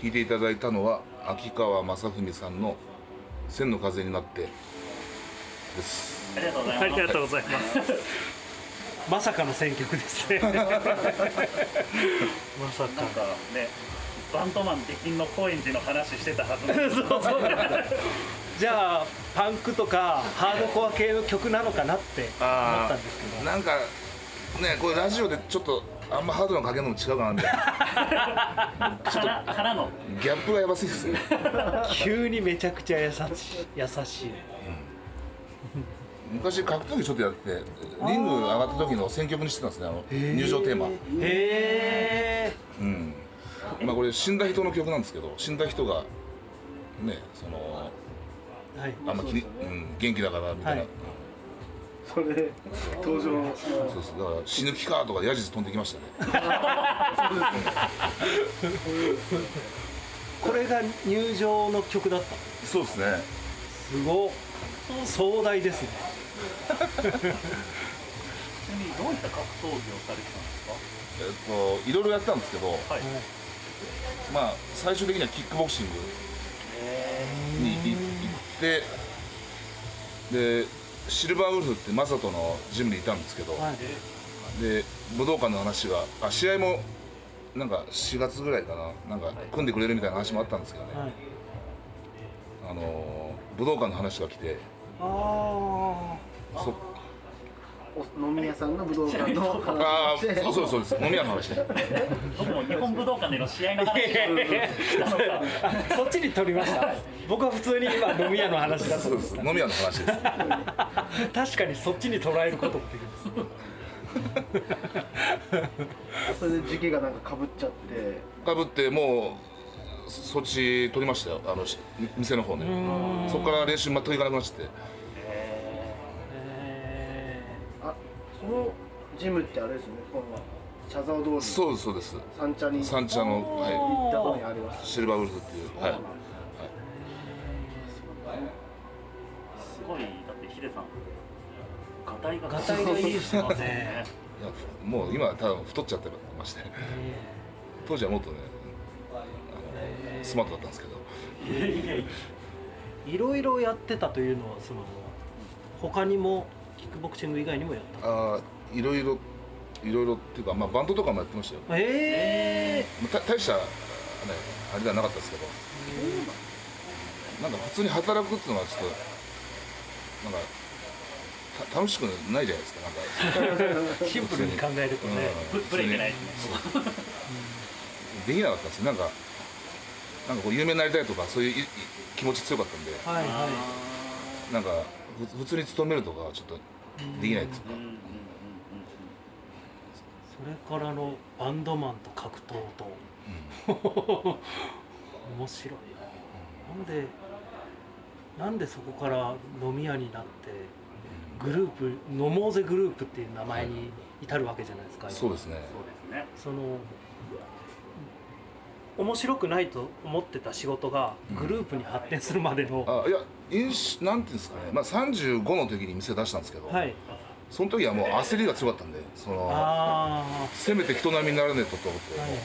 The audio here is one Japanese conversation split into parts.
聴いていただいたのは秋川雅史さんの「千の風になって」ですありがとうござあいますりがとうございます。まさかの選曲ですね。まさなんか。かねバンドマン出禁の高円寺の話してたはず そうそう。じゃあパンクとかハードコア系の曲なのかなって思ったんですけど。なんかねこれラジオでちょっとあんまハードなのかけるのも違うかなみたいな。からからのギャップがやばすぎですね。急にめちゃくちゃ優しい優しい。昔格闘技ちょっとやっててリング上がった時の選曲にしてたんですねあの入場テーマ。へえ。うん。まあこれ死んだ人の曲なんですけど死んだ人がねそのはい。あんまき、うん、元気だからみたいな、はいそれで登場。そうです。だから死ぬ気かとかヤジ飛んできましたね。これが入場の曲だった。そうですね。すごっ。壮大ですね。ちなみにどういった格闘技をされてたんですか？えっといろいろやってたんですけどはい。まあ最終的にはキックボクシングにい行ってでシルバーウルフってマサトのジムにいたんですけど、はい。で武道館の話があ試合もなんか4月ぐらいかななんか組んでくれるみたいな話もあったんですけどね、はい。あのー武道館の話が来てあさんの武道館の あ話。であそうそうそうです。飲み屋の話ね。僕も日本武道館での試合の話。そっちに取りました。僕は普通に今飲み屋の話だとそうです飲み屋の話です。確かにそっちに捉えることってそれで時期がなんかかぶっちゃって。かぶってもうそそっち取りましたよ。あのし店の方ね。そこから練習全く行かなくなっちゃってそのジムってあれですよねこの茶沢通りそうですそうです。三茶に。三茶の、は行った方にあります。い、シルバーウルフっていう、はい、すごい。だってヒデさんガタイがガタイがいいですよね。いやもう今は多分太っちゃってまして。当時はもっとねスマートだったんですけど。いろいろやってたというのはその他にもキックボクシング以外にもやった。ああいろいろいろいろっていうか、まあ、バンドとかもやってましたよ、えまあ、た大した、ね、あれではなかったですけど。なんか普通に働くっていうのはちょっとなんかた楽しくないじゃないですかなんか。ー、シンプルに考えるとね、ぶぶれてないですねできなかったんですよ。なんかなんかこう有名になりたいとかそういういい気持ち強かったんで。はいはなんかふ普通に勤めるとかはちょっとできないっていうか。うんうんうんうんいそれからのバンドマンと格闘と。面白いな。なんでなんでそこから飲み屋になってグループ飲もうぜグループっていう名前に至るわけじゃないですか、そうですね。そうですね。その面白くないと思ってた仕事がグループに発展するまでの、あいや飲酒なんていうんですかね、まあ、35の時に店出したんですけど、はい。その時はもう焦りが強かったんでそのあせめて人並みにならねえとと思って、あはいはい。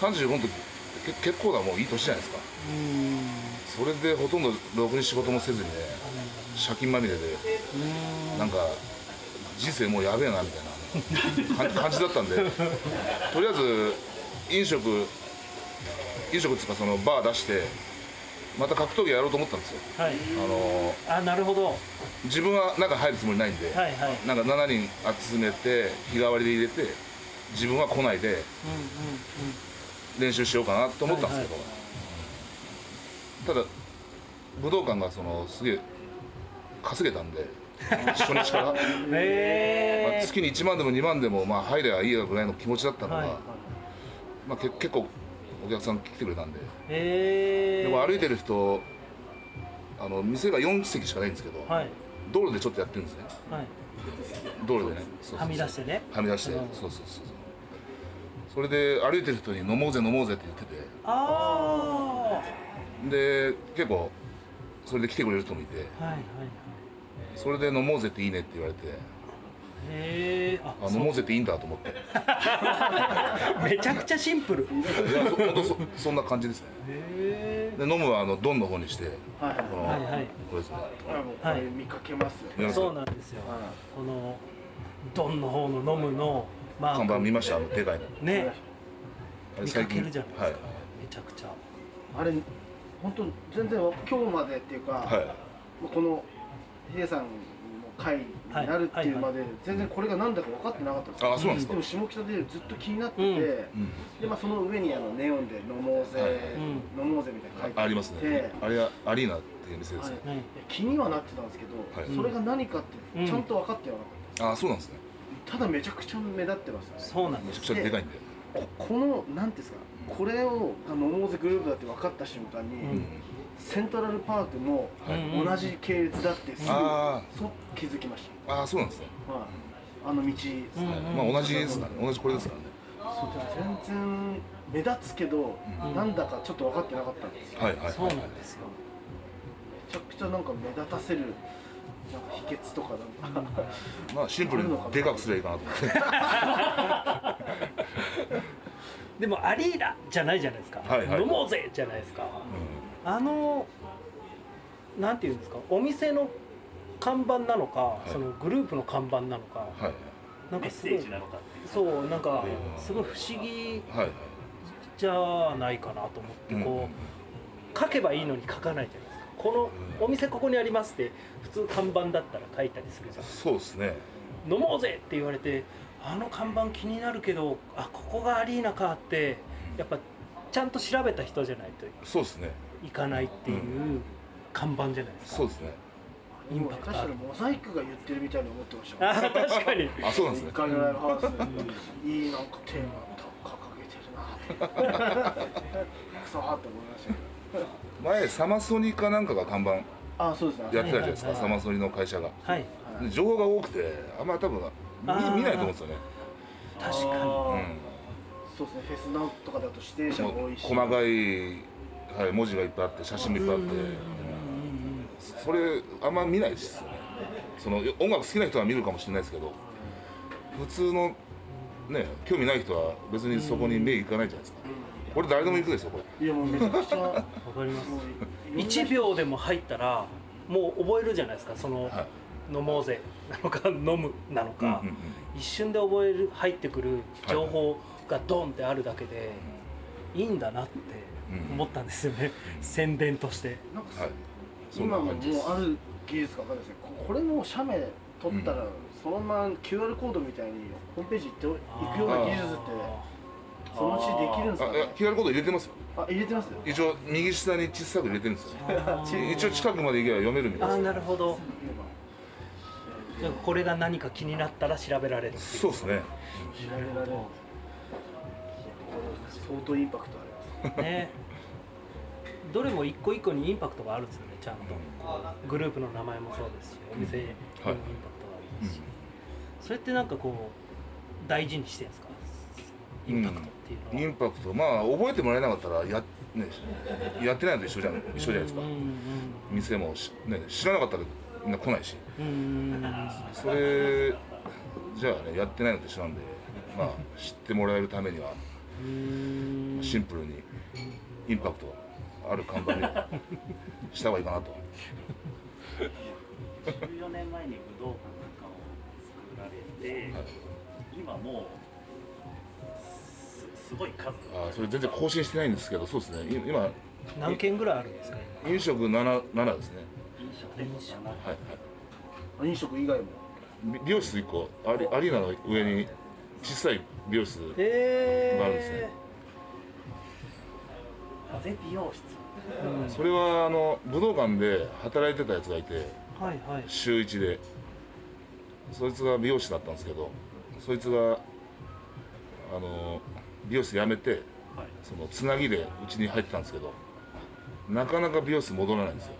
35の時け結構だもういい年じゃないですか。それでほとんどろくに仕事もせずにね借金まみれでなんか人生もうやべえなみたいな感 感じだったんでとりあえず飲食飲食っていうかそのバー出してまた格闘技やろうと思ったんですよ。はい。あのあなるほど。はい自分は中入るつもりないんで、はいなんか7人集めて日替わりで入れて自分は来ないでうんうん練習しようかなと思ったんですけど、ただ武道館がそのすげえ稼げたんで 初日から、えまあ、月に1万でも2万でもまあ入ればいいやぐらいの気持ちだったのが、はい。まあ、け結構お客さん来てくれたんで。へえでも歩いてる人あの店が4席しかないんですけど、はい。道路でちょっとやってるんですね。はい。道路でね。はみ出してね。はみ出して、うん。そうそうそうそう。それで歩いてる人に飲もうぜ飲もうぜって言ってて。あで結構それで来てくれる人もいて。あはいはいはい。それで飲もうぜっていいねって言われてへえあそうあ飲もうぜっていいんだと思って。い めちゃくちゃシンプル。やそ本当そそんな感じですね。へで飲むはあのドンの方にしてはいはい。この、はいはい。これですね。あもうこれ見かけますそうなんですよ。はこのドンの方の飲むのマーク看板見ました？あのでかいの。ね。見かけるじゃないですか、はい。めちゃくちゃ。あれ本当全然今日までっていうか、はい。このヒデさんの会になるっていうまで全然これが何だか分かってなかったんですよ、あそうなんですか？でも下北でずっと気になってて、でまあ、その上にあのネオンで飲もうぜ、はい。飲もうぜみたいなの書いてあありますてね。あれはアリーナっていう店ですね、気にはなってたんですけど、はい。それが何かってちゃんと分かってなかった、あそうなんですね。ただめちゃくちゃ目立ってますね。そうなんです。めちゃくちゃでかいんで。ここのなんていうんですかこれをが飲もうぜグループだって分かった瞬間に、うんセントラルパークもはい。同じ系列だってすぐあそ気づきましああそうなんですね、た、はい、あの道、うんはい。まあ同じですからね。同じこれですからね。そう全然目立つけど、うん。なんだかちょっと分かってなかったんですよ。はいはいそうなんですよ。めちゃくちゃなんか目立たせるなんか秘訣とかなんか。まあシンプルにでかくすればいいかなと思って。でもアリーナじゃないじゃないですか、はいはい。飲もうぜじゃないですかあのなんていうんですかお店の看板なのか、い。そのグループの看板なのか、うんはい。なんかすごいセージなのかっていう。そうなんかうんすごい不思議はい。はい。じゃないかなと思ってこう、書けばいいのに書かないじゃないですか。このお店ここにありますって普通看板だったら書いたりするじゃん。そうですね。飲もうぜって言われてあの看板気になるけどあここがアリーナかってやっぱちゃんと調べた人じゃないとそうですねいかないっていう看板じゃないですか、そうですね。インパクトある。モザイクが言ってるみたいに思ってましたあ確かに。あそうなんですね。一回のライブハウス。いいなんかテーマ掲げてるな。っ てクソはって思いましたけど。前サマソニかなんかが看板あそうですねやってたじゃないですか、サマソニの会社が。はい。で情報が多くてあんま多分見見ないと思うんですよね、確かに。うん。そうですね。フェスなんとかだと出演者も多いし。細かい、はい、文字がいっぱいあって写真もいっぱいあって、それあんま見ないですよね。その音楽好きな人は見るかもしれないですけど普通のね興味ない人は別にそこに目いかないじゃないですか、これ誰でも行くんですよこれ。いやもうめちゃくちゃわかります。もういろんな1秒でも入ったらもう覚えるじゃないですか。その、はい。飲もうぜなのか飲むなのか、うんうんうん一瞬で覚える入ってくる情報がドンってあるだけで、いいんだなって思ったんですよね、宣伝として。なんかはい。そんな今ももうある技術が分かんないですね。ここれも写メ撮ったら、そのまま QR コードみたいにホームページ行っていくような技術ってそのうちできるんですかね？QR コード入れてますよ。あ入れてます一応右下に小さく入れてるんですよ。一応近くまで行けば読めるみたいあーですなるほど。じゃあこれが何か気になったら調べられるそうですね。なるほど相当インパクトありますね。どれも一個一個にインパクトがあるんですよねちゃんと、グループの名前もそうですしお店にもインパクトがありますし、それってなんかこう大事にしてるんですか？インパクトっていうのは、インパクト。まあ覚えてもらえなかったらや,、ね、やってないのと一緒じゃん。一緒じゃないですか。うんうん店もし、ね、知らなかったらみんな来ないし。うんうんそれじゃあねやってないのと一緒なんでまあ知ってもらえるためにはうんシンプルにインパクトある看板にした方がいいかなと。14年前に武道館なんかを作られて、はい。今もうすすごい数。あそれ全然更新してないんですけどそうですね。い今何件ぐらいあるんですか飲食 7, 7ですね。飲食店の社内はい。あ飲食以外も。はい美容室1個アリアリーナの上に小さい美容室えがあるんですね。風美容室。うん。それはあの武道館で働いてたやつがいてはいはい。週1で。そいつが美容師だったんですけどそいつがあの美容室辞めてはい。そのつなぎでうちに入ってたんですけどなかなか美容室戻らないんですよ。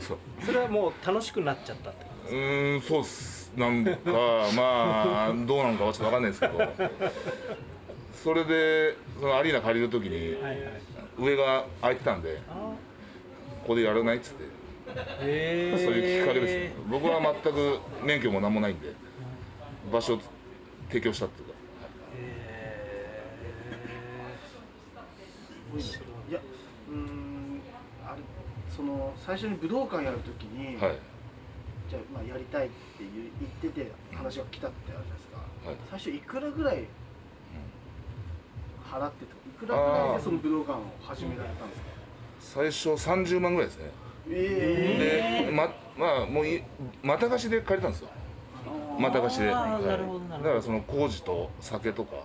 そ うそれはもう楽しくなっちゃったってうーんそうっすなんかまあどうなのかはちょっと分かんないですけど。それでそのアリーナ借りる時に上が空いてたんであここでやらないっつって。へーそういうきっかけですね。僕は全く免許も何もないんで場所を提供したっていうか。へー。い。やうーんあれその最初に武道館やるときに、はいじゃあまあやりたいって言う言ってて話が来たってあるじゃないですか、はい。最初いくらぐらい払ってといくらぐらいでその武道館を始められたんですか？最初30万ぐらいですね。えでままあもういまた貸しで借りたんですよ。また貸しで、はい。なるほどなるほど。だからその工事と酒とか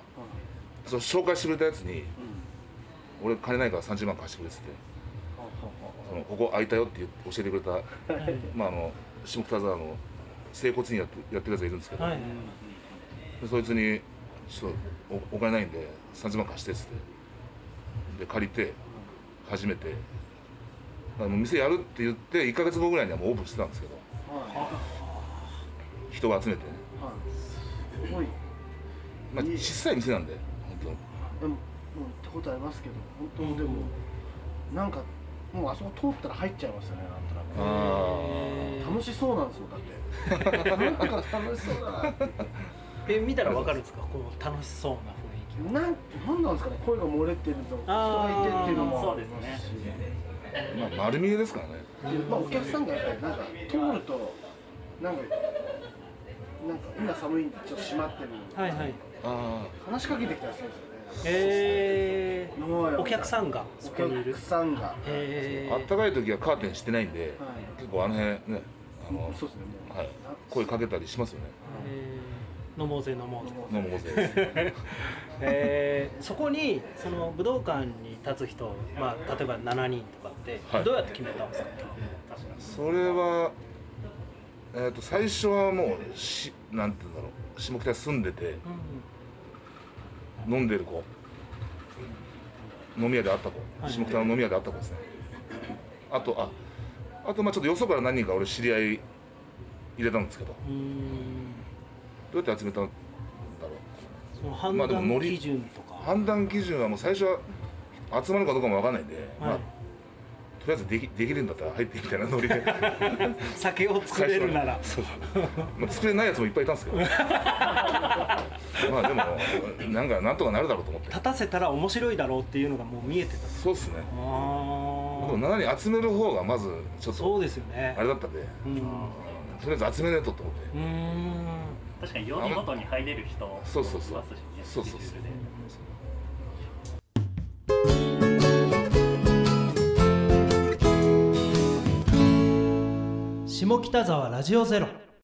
その紹介してくれたやつに俺金ないから30万貸してくれっつって。そのここ空いたよって言って教えてくれた、はい。まあ、あの下北沢の整骨院やってやってるやつがいるんですけど、はい。でそいつにちょっとおお金ないんで30万貸してっつって。で借りて初めて。あの店やるって言って1か月後ぐらいにはもうオープンしてたんですけど。人が集めて。ね、はい。すごい。まあ、いい小さい店なんで本でももう行ったことありますけど本当でもなんかもうあそこ通ったら入っちゃいますよねなん楽しそうなんですよだって。なんか楽しそうだなってえ見たらわかるんですか？この楽しそうな雰囲気。なんなんなんですかね？声が漏れてるの人がいてっていうのもそうですね。あまあ丸見えですからね。まあ、お客さんがやっぱりなんか通るとなんかなんか今寒いんでちょっと閉まってるはいはい。あ話しかけてきたりするんですよ。ねえー、お客さんが？おそこにいる客さんが、へああったかい時はカーテンしてないんで、はい。結構あの辺ねあの、そうですね。もう、はい、声かけたりしますよね。えー。飲もうぜ飲もうぜ。飲むごぜ。えー。そこにその武道館に立つ人、まあ、例えば7人とかってはい。どうやって決めたんですか、それは、えー、と最初はもうしなんて言うんだろう下北に住んでて飲んでる子。飲み屋で会った子。はい。下北の飲み屋で会った子ですね。あとああとまあちょっとよそから何人か俺知り合い入れたんですけど。どうやって集めたんだろその判まあでも断基準とか、う判断基準はもう最初は集まるかどうかも分かんないんで、まあはい、とりあえずできできるんだったら入ってみたいなノリで。酒を作れるなら。そう。そうまあ、作れないやつもいっぱいいたんですけど。まあでもなんかなんとかなるだろうと思って。立たせたら面白いだろうっていうのがもう見えてた。そうっすね。あでもー7人集める方がまずちょっとそうですよね。あれだったんで。うん。とりあえず集めねえとと思って。うーん。確かに曜日ごとに入れる人そうそうそう。いますしねそうそうそう下北沢ラジオゼロ。